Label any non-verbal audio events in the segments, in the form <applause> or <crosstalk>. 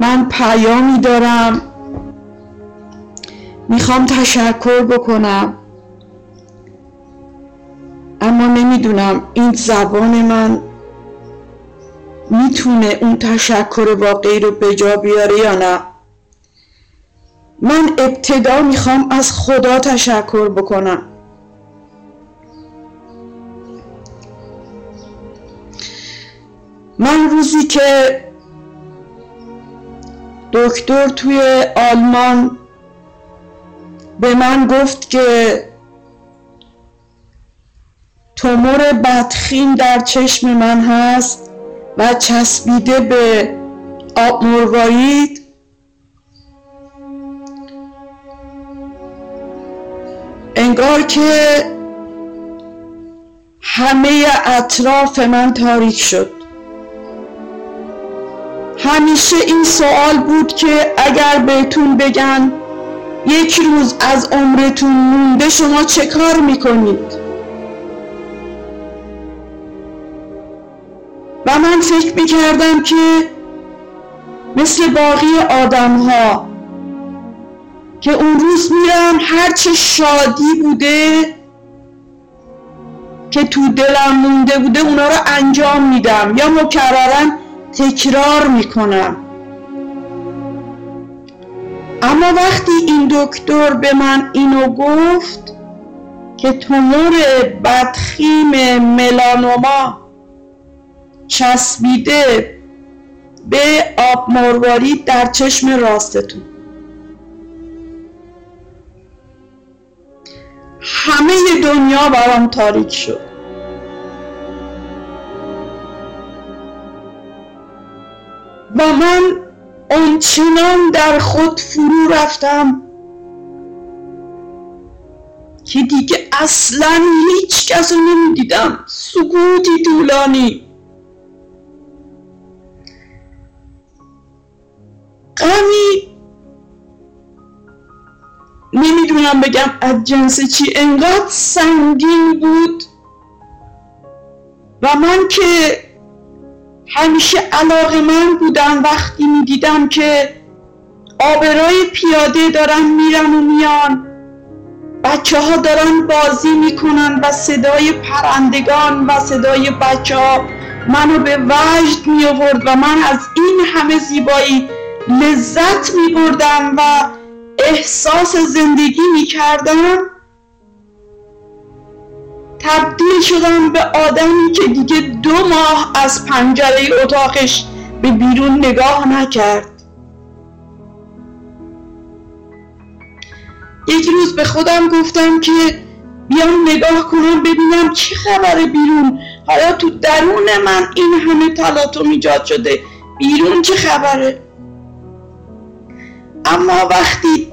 من پیامی دارم. می‌خوام تشکر بکنم. اما نمی‌دونم این زبان من می‌تونه اون تشکر واقعی رو به جا بیاره یا نه. من ابتدا می‌خوام از خدا تشکر بکنم. من روزی که دکتر توی آلمان به من گفت که تومور بدخیم در چشم من هست و چسبیده به آب مروارید انگار که همه اطراف من تاریک شد. همیشه این سوال بود که اگر بهتون بگن یک روز از عمرتون مونده شما چه کار می‌کنید؟ و من فکر می‌کردم که مثل باقی آدم ها که اون روز میرم هرچه شادی بوده که تو دلم مونده بوده اونا رو انجام میدم. یا مکررن تکرار می‌کنم. اما وقتی این دکتر به من اینو گفت که تومور بدخیم ملانوما چسبیده به آب مروارید در چشم راستتون. همه دنیا برام تاریک شد. و من آنچنان در خود فرو رفتم که دیگه اصلا هیچ کس رو نمی‌دیدم. سکوتی طولانی. غمی نمی‌دونم بگم از جنس چی انقدر سنگین بود. و من که همیشه علاقه من بودم وقتی می‌دیدم که آبرای پیاده دارن میرن و میان. بچه ها دارن بازی می‌کنن و صدای پرندگان و صدای بچه ها منو به وجد می آورد و من از این همه زیبایی لذت می بردم و احساس زندگی می کردم تبدیل شدم به آدمی که دیگه دو ماه از پنجره اتاقش به بیرون نگاه نکرد. یک روز به خودم گفتم که بیام نگاه کنم ببینم چی خبره بیرون. حالا تو درون من این همه تلاطم ایجاد شده. بیرون چه خبره؟ اما وقتی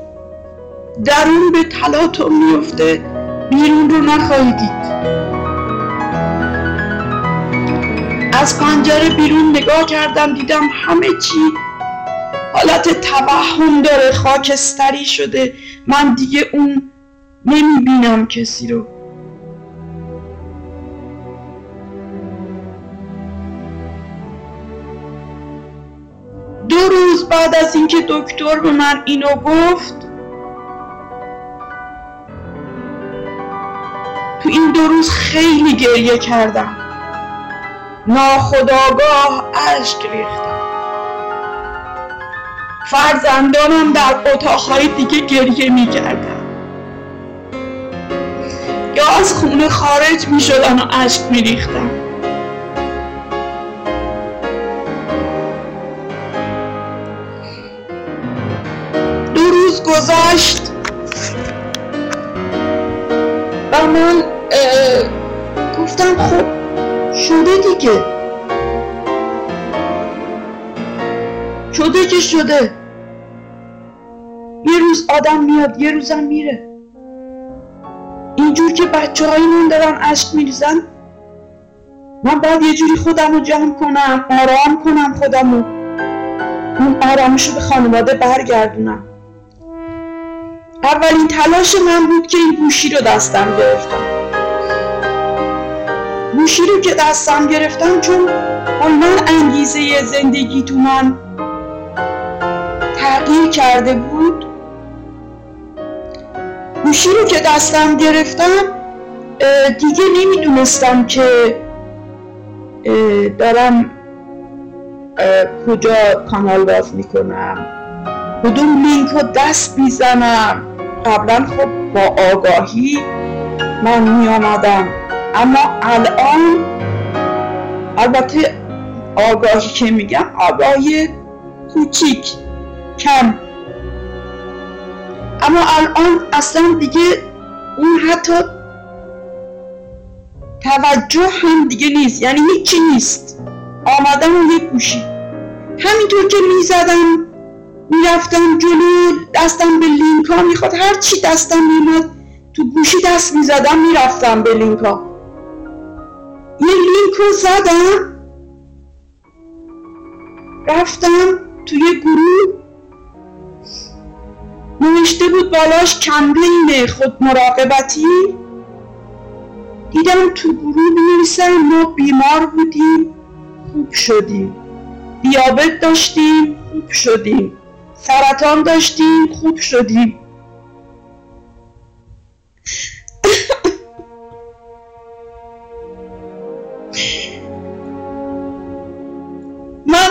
درون به تلاطم میفته بیرون رو نخواهی دید. از پنجره بیرون نگاه کردم دیدم همه چی حالت توهم داره خاکستری شده. من دیگه اون نمی‌بینم کسی رو. دو روز بعد از اینکه دکتر به من اینو گفت تو این دو روز خیلی گریه کردم. ناخداگاه اشک ریختم. فرزندانم در اتاقهای دیگه گریه می‌کردن. یا از خونه خارج می‌شدن و اشک میریختن. دو روز گذشت و من گفتم خب شده دیگه. شده که شده. یه روز آدم میاد یه روزم میره. اینجور که بچه من دارن عشق میریزن من باید یه جوری خودم رو جمع کنم آرام کنم خودم رو اون آرامش رو به خانواده برگردونم. اولین تلاش من بود که این گوشی رو دستم گرفتم. گوشی رو که دستم گرفتم چون من انگیزه زندگی تو من تغییر کرده بود. گوشی رو که دستم گرفتم دیگه نمی‌دونستم که دارم کجا کانال باز می‌کنم. کدوم لینک رو دست می‌زنم. قبلا خب با آگاهی من میامدم اما الان البته آگاهی که میگم آگاهی کوچیک کم. اما الان اصلا دیگه اون حتی توجه هم دیگه نیست یعنی هیچی نیست. آمدم و یک گوشی. همینطور که می‌زدم می‌رفتم جلو دستم به لینک ها می‌خواد هر چی دستم میمد تو گوشی دست می‌زدم می‌رفتم به لینک یه لینک رو زدم. رفتم توی گروه. نوشته بود بالاش کمپین خود مراقبتی. دیدم تو گروه نویسن ما بیمار بودیم. خوب شدیم. دیابت داشتیم. خوب شدیم. سرطان داشتیم. خوب شدیم.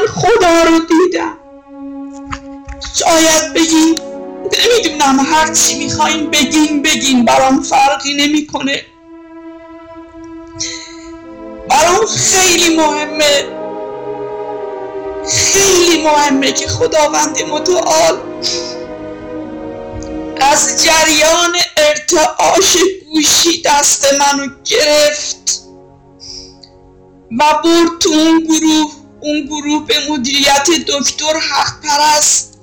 خدا رو دیدم. شاید بگین نمی‌دونم هر چی می‌خواین بگین بگین برام فرقی نمی‌کنه. برام خیلی مهمه. خیلی مهمه که خداوند متعال از جریان ارتعاش گوشی دست منو گرفت و برد تو اون گروه. اون گروه به مدیریت دکتر حق پرست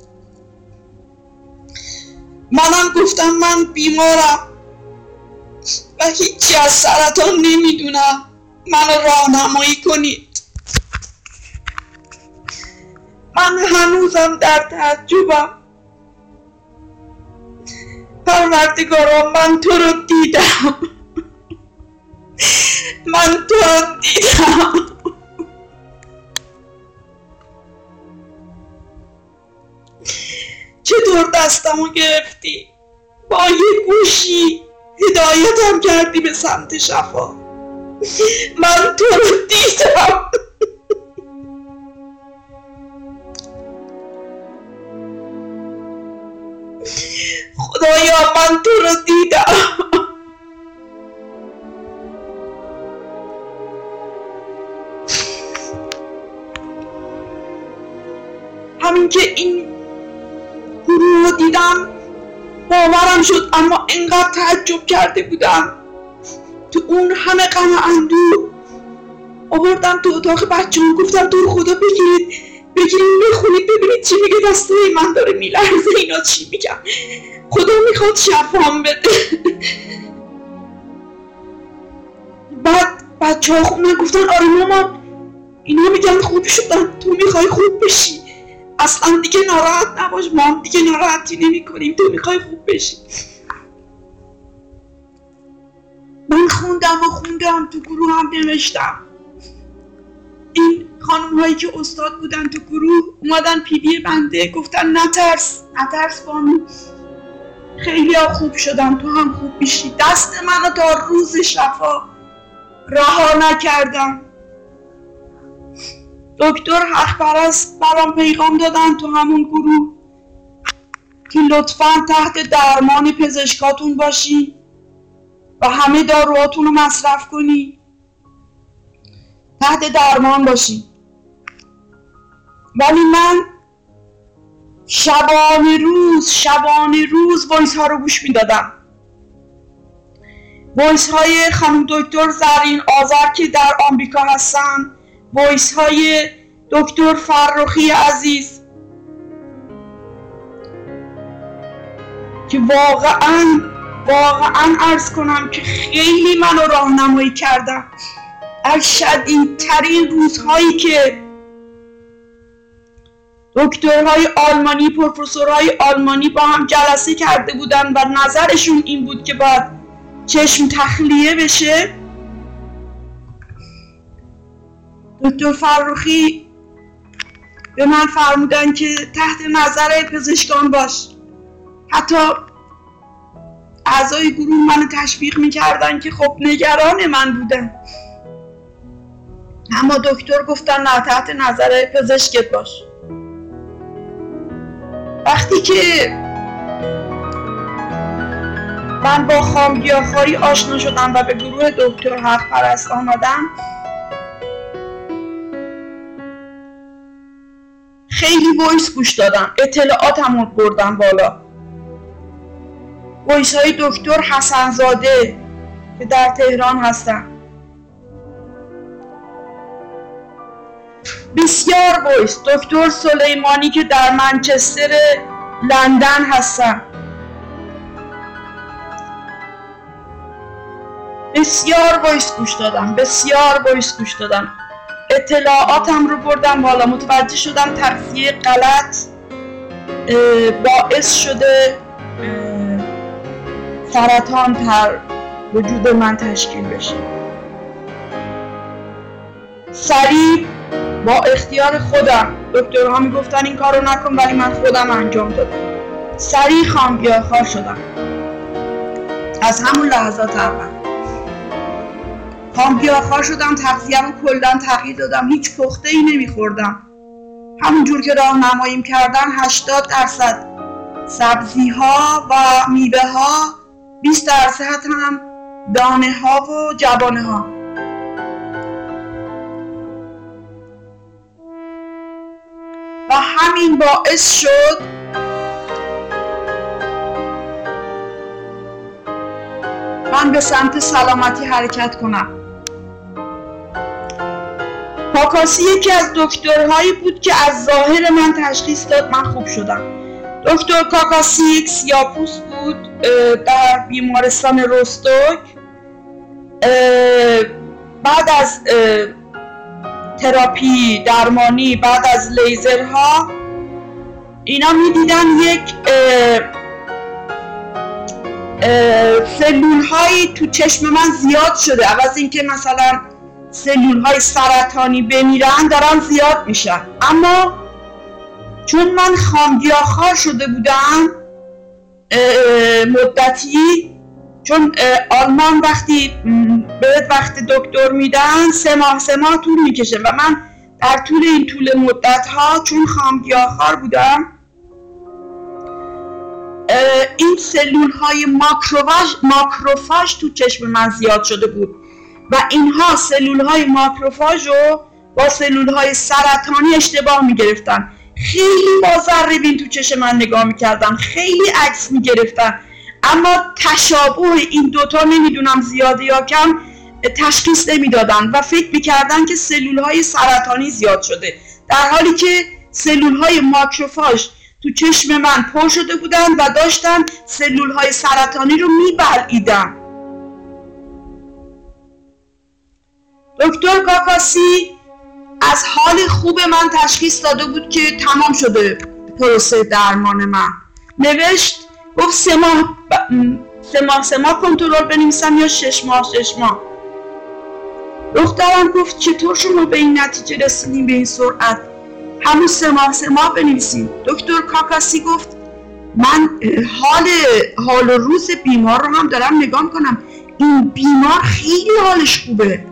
منم گفتم من بیمارم. و هیچی از سرطان نمی‌دونم. منو راهنمایی کنید. من هنوزم در تعجبم. پروردگارا من تو رو دیدم. <laughs> من تو رو دیدم. چطور دستمو گرفتی؟ با یه گوشی هدایتم کردی به سمت شفا. من تو رو دیدم. خدایا من تو رو دیدم. همین که این دیدم باورم شد اما انقدر تعجب کرده بودم. تو اون همه غم اندو آوردم تو اتاق بچه گفتم تو خدا بگیرید. بگیریم بخونید ببینید چی میگه. دسته من داره میلرزه. اینا چی میگم خدا می‌خواد شفام بده. بعد بچه ها من گفتن آره مامان. اینا میگن خوب شدن تو می‌خوای خوب بشی. اصلا دیگه ناراحت نباش ما دیگه ناراحتی نمی کنیم تو می‌خوای خوب بشی. من خوندم و خوندم تو گروه هم نوشتم. این خانم هایی که استاد بودن تو گروه اومدن پیدی بنده گفتن نترس نترس بانو. خیلی ها خوب شدم تو هم خوب میشی. دست منو تا روز شفا رها نکردم. دکتر حق پرست برام پیغام دادن تو همون گروه. که لطفا تحت درمان پزشکاتون باشی و همه داروهاتون رو مصرف کنی تحت درمان باشی ولی من شبانه روز شبانه روز وایس ها رو گوش می‌دادم. voice های خانم دکتر زرین آذر که در آمریکا هستن voice های دکتر فرخی عزیز که واقعا واقعا عرض کنم که خیلی منو راهنمایی کردن. از شدیدترین روزهایی که دکترهای آلمانی پروفسورهای آلمانی با هم جلسه کرده بودن و نظرشون این بود که باید چشم تخلیه بشه دکتر فروخی به من فرمودن که تحت نظر پزشکان باش. حتی اعضای گروه منو تشویق می‌کردن که خب نگران من بودن. اما دکتر گفتن نه تحت نظر پزشکت باش. وقتی که من با خامگیاهخواری آشنا شدم و به گروه دکتر حق پرست آمدم خیلی voice گوش دادم. اطلاعاتم بردم بالا. voice های دکتر حسنزاده که در تهران هستن. بسیار voice. دکتر سلیمانی که در منچستر لندن هستن. بسیار وایس گوش دادم. بسیار وایس گوش دادم. اطلاعاتم رو بردم بالا. متوجه شدم تغذیه غلط باعث شده سرطان در وجود من تشکیل بشه. سریع با اختیار خودم. دکترها می‌گفتن این کارو نکن ولی من خودم انجام دادم. سریع خام شدم. از همون لحظات اول. خام شدم تغذیه کلا تغییر دادم. هیچ پخته ای نمیخوردم. همونجور که راهنماییم کردن 80 درصد سبزی ها و میوه ها 20 درصد هم دانه ها و جوانه ها و همین باعث شد من به سمت سلامتی حرکت کنم. پاکاسی یکی از دکترهایی بود که از ظاهر من تشخیص داد من خوب شدم. دکتر کاکاسی یک سیاپوس بود در بیمارستان روستوک بعد از تراپی درمانی بعد از لیزرها اینا می‌دیدن یک سلول هایی تو چشم من زیاد شده. عوض اینکه مثلا سلول های سرطانی بمیرن دارن زیاد میشن. اما چون من خامگیاخوار شده بودم مدتی چون آلمان وقتی بهت وقت دکتر میدن سه ماه سه ماه طول می‌کشه و من در طول این طول مدت ها چون خامگیاخوار بودم این سلول های ماکروفاژ تو چشم من زیاد شده بود. و اینها سلول های ماکروفاژ رو با سلول های سرطانی اشتباه می گرفتن خیلی با ذره تو چشم من نگاه می‌کردن. خیلی عکس می‌گرفتن. اما تشابه این دوتا نمی‌دونم زیاده یا کم تشخیص نمی‌دادن و فکر می‌کردن که سلول های سرطانی زیاد شده. در حالی که سلول های ماکروفاژ تو چشم من پر شده بودن و داشتن سلول های سرطانی رو میبلعیدن. دکتر کاکاسی از حال خوب من تشخیص داده بود که تمام شده پروسه درمان من. نوشت گفت سه ماه سه ماه سه ماه کنترل بنویسم یا شش ماه شش ماه. دخترم گفت چطور شما به این نتیجه رسیدیم به این سرعت؟ همون سه ماه سه ماه بنویسیم دکتر کاکاسی گفت من حال حال روز بیمار رو هم دارم نگاه کنم این بیمار خیلی حالش خوبه.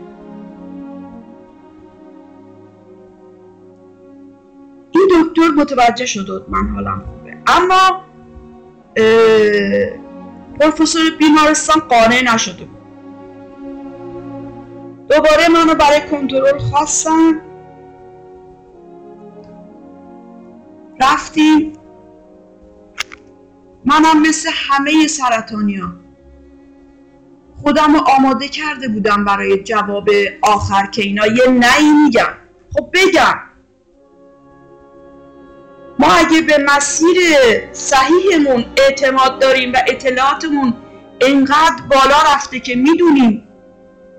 این دکتر متوجه شد من حالم خوبه. اما پروفسور بیمارستان قانع نشده بود. دوباره منو برای کنترل خواستن. رفتیم. منم مثل همه سرطانیا خودم رو آماده کرده بودم برای جواب آخر که اینا. یه نهی میگم. خب بگم. ما اگه به مسیر صحیحمون اعتماد داریم و اطلاعاتمون انقدر بالا رفته که می‌دونیم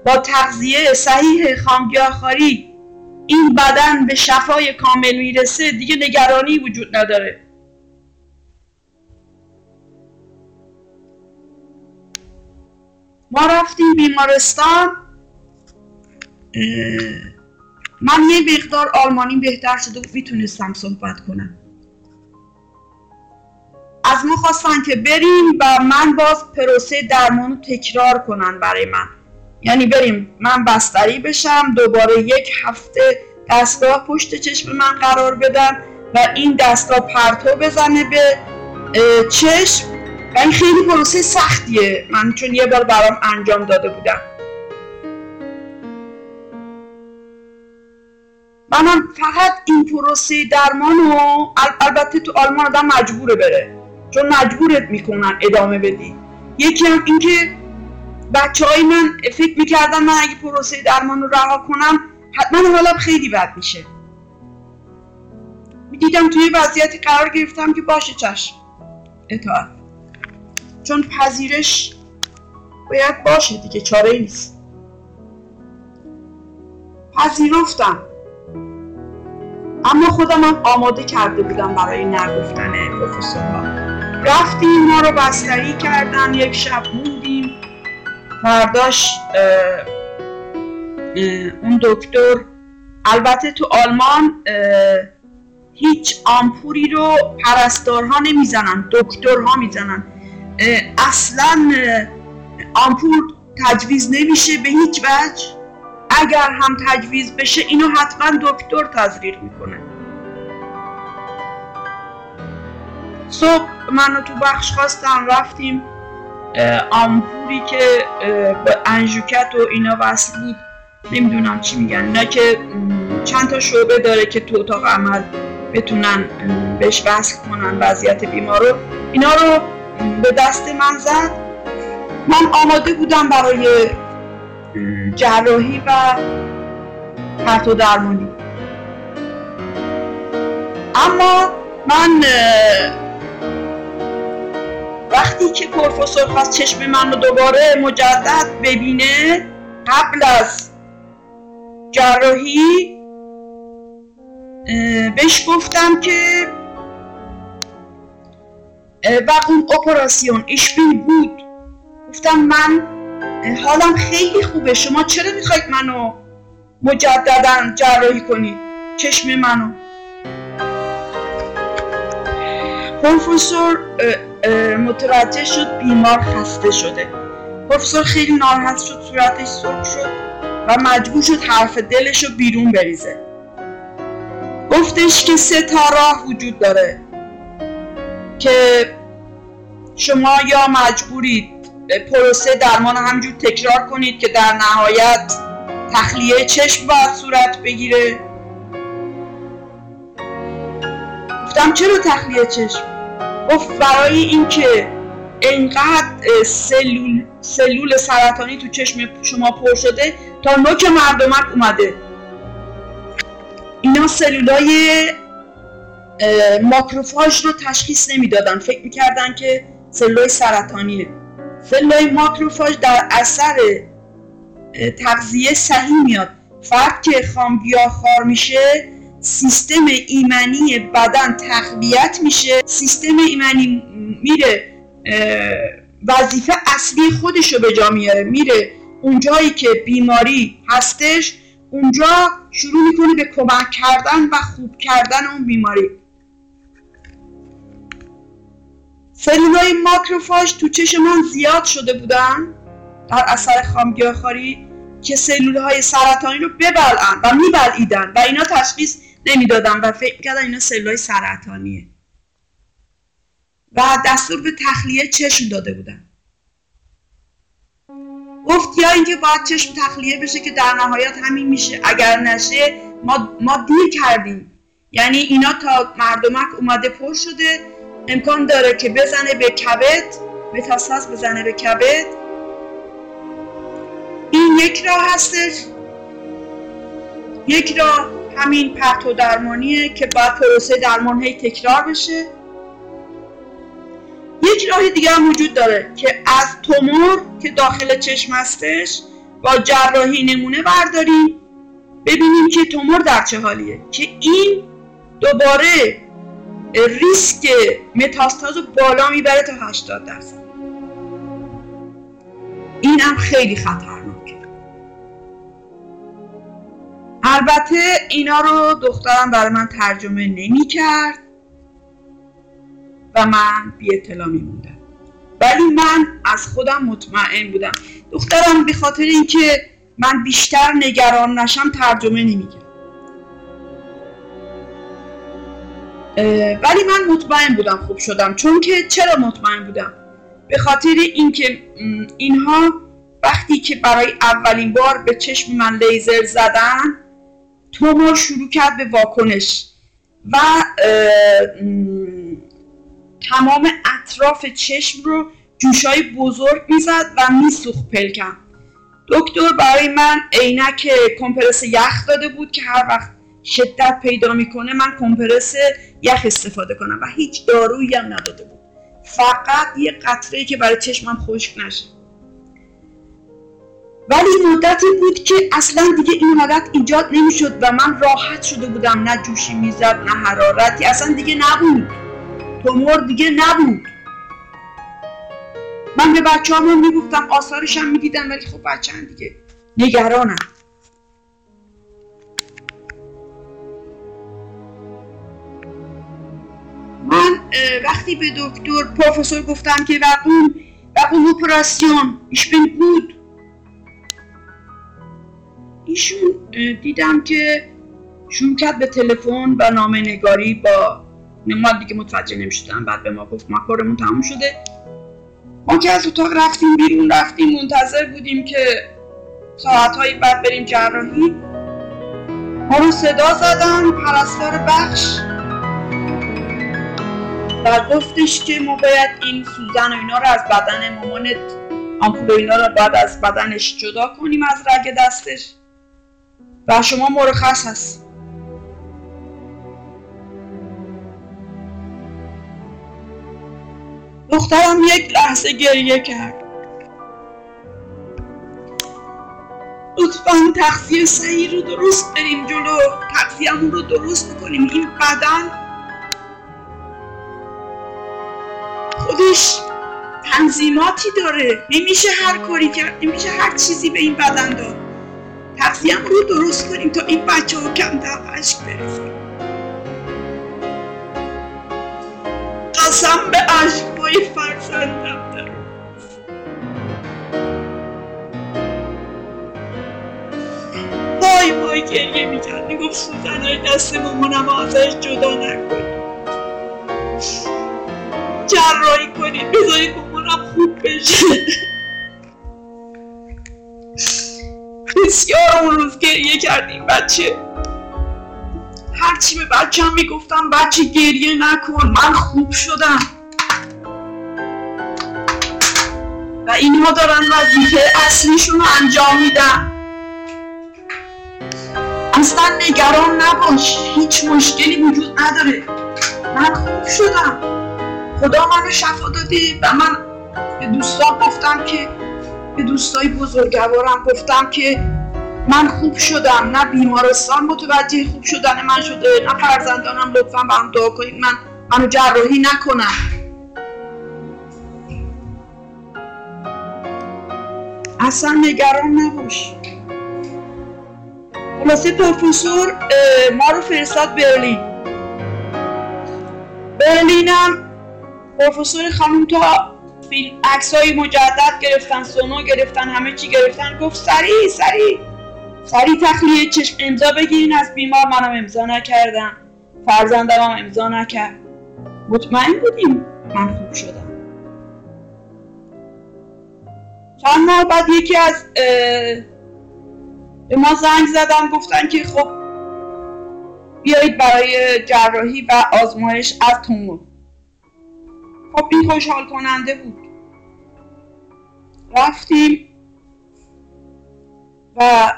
با تغذیه صحیح خامگیاخواری این بدن به شفای کامل می‌رسه دیگه نگرانی وجود نداره. ما رفتیم بیمارستان. من یه مقدار آلمانی بهتر شده و می‌تونستم صحبت کنم. از ما خواستن که بریم و من باز پروسه درمان رو تکرار کنن برای من. یعنی بریم من بستری بشم دوباره یک هفته دستگاه پشت چشم من قرار بدم و این دستگاه پرتو بزنه به چشم. و این خیلی پروسه سختیه. من چون یه بار برام انجام داده بودم. منم فقط این پروسه درمان رو البته تو آلمان آدم مجبوره بره. چون مجبورت می‌کنن ادامه بدی. یکی هم اینکه بچه های من فکر می‌کردن من اگه پروسه درمان رو رها کنم حتما حالا خیلی بد میشه. می‌دیدم توی وضعیتی قرار گرفتم که باشه چشم. اطاعت. چون پذیرش باید باشه دیگه چاره نیست. پذیرفتم. اما خودم هم آماده کرده بودم برای نگفتن پروفسورها. رفتیم ما رو بستری کردن یک شب موندیم. فرداش اون دکتر البته تو آلمان هیچ آمپوری رو پرستارها نمی‌زنن دکترها می‌زنن. اصلا آمپور تجویز نمیشه به هیچ وجه. اگر هم تجویز بشه اینو حتما دکتر تزریق می‌کنه. صبح منو تو بخش خواستم رفتیم آمپوری که به انژوکت و اینا وصل بود. نمی‌دونم چی میگن اینا که چند تا شعبه داره که تو اتاق عمل بتونن بهش وصل کنن وضعیت بیمارو. اینا رو به دست من زد. من آماده بودم برای جراحی و پرتو درمانی. اما من وقتی که پروفسور خواست چشم من رو دوباره مجدد ببینه قبل از جراحی بهش گفتم که و اون اپراسیون اشبیل بود. گفتم من حالم خیلی خوبه. شما چرا می‌خواید منو مجددا جراحی کنید چشم منو. پروفسور متوجه شد بیمار خسته شده. پروفسور خیلی ناراحت شد صورتش سرخ شد و مجبور شد حرف دلش رو بیرون بریزه. گفتش که سه تا راه وجود داره که شما یا مجبورید پروسه درمان همجور تکرار کنید که در نهایت تخلیه چشم باید صورت بگیره. گفتم چرا تخلیه چشم؟ گفت برای اینکه انقدر سلول, سلول سرطانی تو چشم شما پر شده تا نوک مردمک اومده. اینا سلولای ماکروفاژ رو تشخیص نمی‌دادن. فکر می‌کردن که سلولای سرطانیه. سلولای ماکروفاژ در اثر تغذیه صحیح میاد. فرد که خامگیاه خار میشه سیستم ایمنی بدن تقویت میشه. سیستم ایمنی میره وظیفه اصلی خودش رو به جا میاره. میره اونجایی که بیماری هستش اونجا شروع می‌کنه به کمک کردن و خوب کردن اون بیماری. سلولای ماکروفاژ تو چشم من زیاد شده بودن در اثر خامگیاهخواری که سلول های سرطانی رو ببلعن و میبلعیدن و اینا تشخیص نمی‌دادن و فکر کردن اینا سلول های سرطانیه. و دستور به تخلیه چشم داده بودن. گفت یا اینکه باید چشم تخلیه بشه که در نهایت همین میشه. اگر نشه ما, ما دیر کردیم. یعنی اینا تا مردمک اومده پر شده امکان داره که بزنه به کبد متاساس بزنه به کبد. این یک راه هستش. یک راه همین پرتو درمانیه که باید پروسه درمان هی تکرار بشه. یک راه دیگه هم وجود داره که از تومور که داخل چشم هستش با جراحی نمونه برداریم. ببینیم که تومور در چه حالیه که این دوباره ریسک متاستاز رو بالا می‌بره تا 80 درصد. این هم خیلی خطرناکه. البته اینا رو دخترم برای من ترجمه نمی کرد و من بی اطلاع می موندم ولی من از خودم مطمئن بودم. دخترم به خاطر اینکه من بیشتر نگران نشم ترجمه نمیگم ولی من مطمئن بودم خوب شدم. چون که چرا مطمئن بودم؟ به خاطر اینکه اینها وقتی که برای اولین بار به چشم من لیزر زدن تومور شروع کرد به واکنش و تمام اطراف چشم رو جوشای بزرگ می‌زد و میسوخت پلکم. دکتر برای من عینک کمپرس یخ داده بود که هر وقت شدت پیدا می‌کنه من کمپرس یخ استفاده کنم و هیچ دارویی هم نداده بود. فقط یه قطره که برای چشمم خشک نشه. ولی مدتی بود که اصلا دیگه این حالت ایجاد نمی‌شد و من راحت شده بودم. نه جوشی می‌زد نه حرارتی اصلا دیگه نبود. تومور دیگه نبود. من به بچه هم می‌گفتم آثارش هم می‌دیدم ولی خب بچه هم دیگه نگرانم من وقتی به دکتر پروفسور گفتم که وقون وقون اپراسیون ایش بود. ایشون دیدم که شروع کرد به تلفن و نامه نگاری با ما دیگه متوجه نمی‌شدم بعد به ما گفت ما کارمون تموم شده. ما که از اتاق رفتیم بیرون رفتیم منتظر بودیم که ساعتهایی بعد بریم جراحی. ما رو صدا زدن پرستار بخش. و گفتش که ما باید این سوزن و اینا رو از بدن مامانت آمپول اینا رو باید از بدنش جدا کنیم از رگ دستش. و شما مرخص هست. دخترم یک لحظه گریه کرد. لطفا تخصیه صحیح رو درست بریم جلو. تخصیهمون رو درست بکنیم. این بدن خودش تنظیماتی داره. نمیشه هر کاری کرد. نمیشه هر چیزی به این بدن داد. تغذیه رو درست کنیم تا این بچه ها کم در عشق برسیم قسم به عشقای فرزندم در وای وای گریه می‌کرد. سوزن های دست مامانم ازش جدا نکنید جراحی کنید بذارید مامانم خوب بشه. بسیار اون روز گریه کردیم بچه. هرچی به بچه هم می‌گفتم بچه گریه نکن من خوب شدم. و اینها دارن وظیفه اصلیشون رو انجام میدن. اصلا نگران نباش هیچ مشکلی وجود نداره. من خوب شدم. خدا منو شفا داده و من به دوستان گفتم که به دوستای بزرگوارم گفتم که من خوب شدم نه بیمارستان متوجه خوب شدن من شده نه فرزندانم لطفا هم دعا کنید. من منو جراحی نکنم. اصلا نگران نباش. خلاصه پروفسور ما رو فرستاد برلین. برلینم پروفسور خانم تا فیلم عکس های مجدد گرفتن سونو گرفتن همه چی گرفتن. گفت سریع سریع. سریع تخلیه چشم امضا بگیرین از بیمار منم امضا نکردم. فرزندم هم امضا نکرد. مطمئن بودیم من خوب شدم. چند ماه بعد یکی از به ما زنگ زدن گفتن که خب بیایید برای جراحی و آزمایش از تومور. خب این خوشحال کننده بود. رفتیم و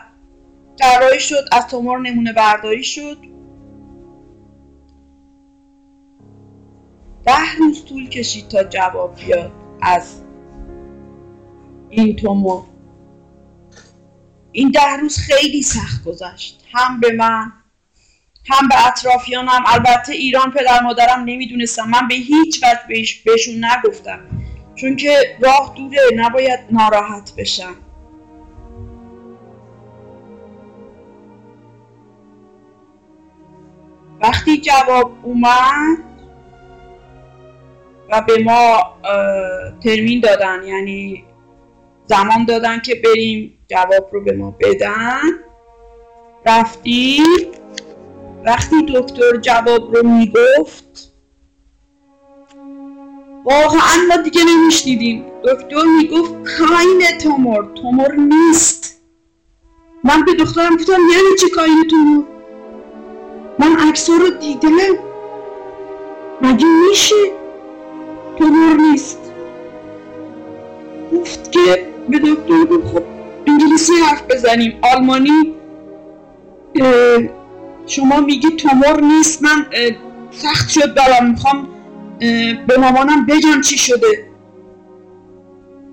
جراحی شد از تومور نمونه برداری شد. ده روز طول کشید تا جواب بیاد از این تومور این ده روز خیلی سخت گذشت. هم به من هم به اطرافیانم. البته ایران پدر مادرم نمی‌دونستم. من به هیچ وقت بهشون نگفتم. چون که راه دوره نباید ناراحت بشم. وقتی جواب اومد و به ما ترمین دادن یعنی زمان دادن که بریم جواب رو به ما بدن رفتیم. وقتی دکتر جواب رو می‌گفت واقعا ما دیگه نمیشنیدیم. دکتر می‌گفت کاین تومور تومور نیست. من به دخترم گفتم یعنی چی کاین تومور عکس رو دیدم مگه میشه؟ تومور نیست. گفت که به دکتر گفت خب انگلیسی حرف بزنیم. آلمانی شما میگی تومور نیست. من سخت شد برام می‌خوام به مامانم بگم چی شده.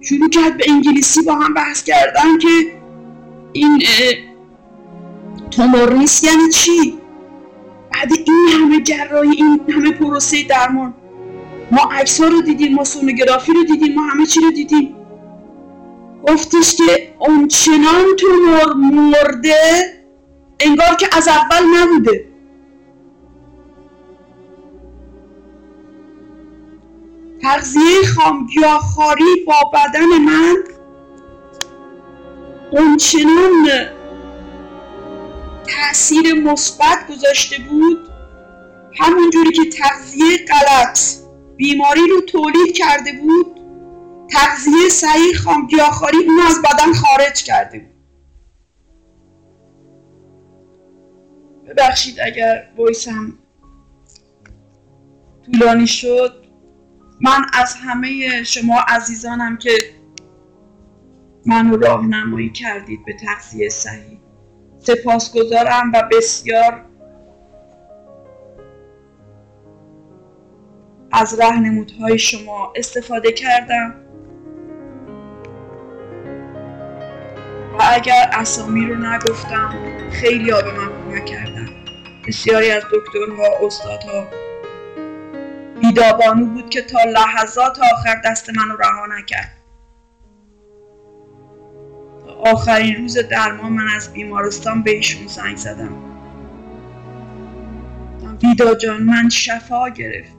شروع کرد به انگلیسی با هم بحث کردن که این تومور نیست یعنی چی؟ بعد این همه جراحی این همه پروسه درمان. ما عکس ها رو دیدیم ما سونوگرافی رو دیدیم ما همه چی رو دیدیم. گفتش که اونچنان تومور مرده انگار که از اول نبوده. تغذیه خامگیاخواری با بدن من اونچنان تاثیر مثبت گذاشته بود. همونجوری که تغذیه غلط بیماری رو تولید کرده بود تغذیه صحیح خامگیاخواری اون از بدن خارج کرده بود. ببخشید اگر وایسم طولانی شد. من از همه شما عزیزانم که منو راهنمایی کردید به تغذیه صحیح. سپاسگزارم و بسیار از رهنمودهای شما استفاده کردم. و اگر اسامی رو نگفتم خیلی ها به من کمک کردن. بسیاری از دکترها استادها. بیدابانو بود که تا لحظات آخر دست منو رها نکرد. آخرین روز درمان من از بیمارستان به ایشون زنگ زدم. ویدا جان من شفا گرفت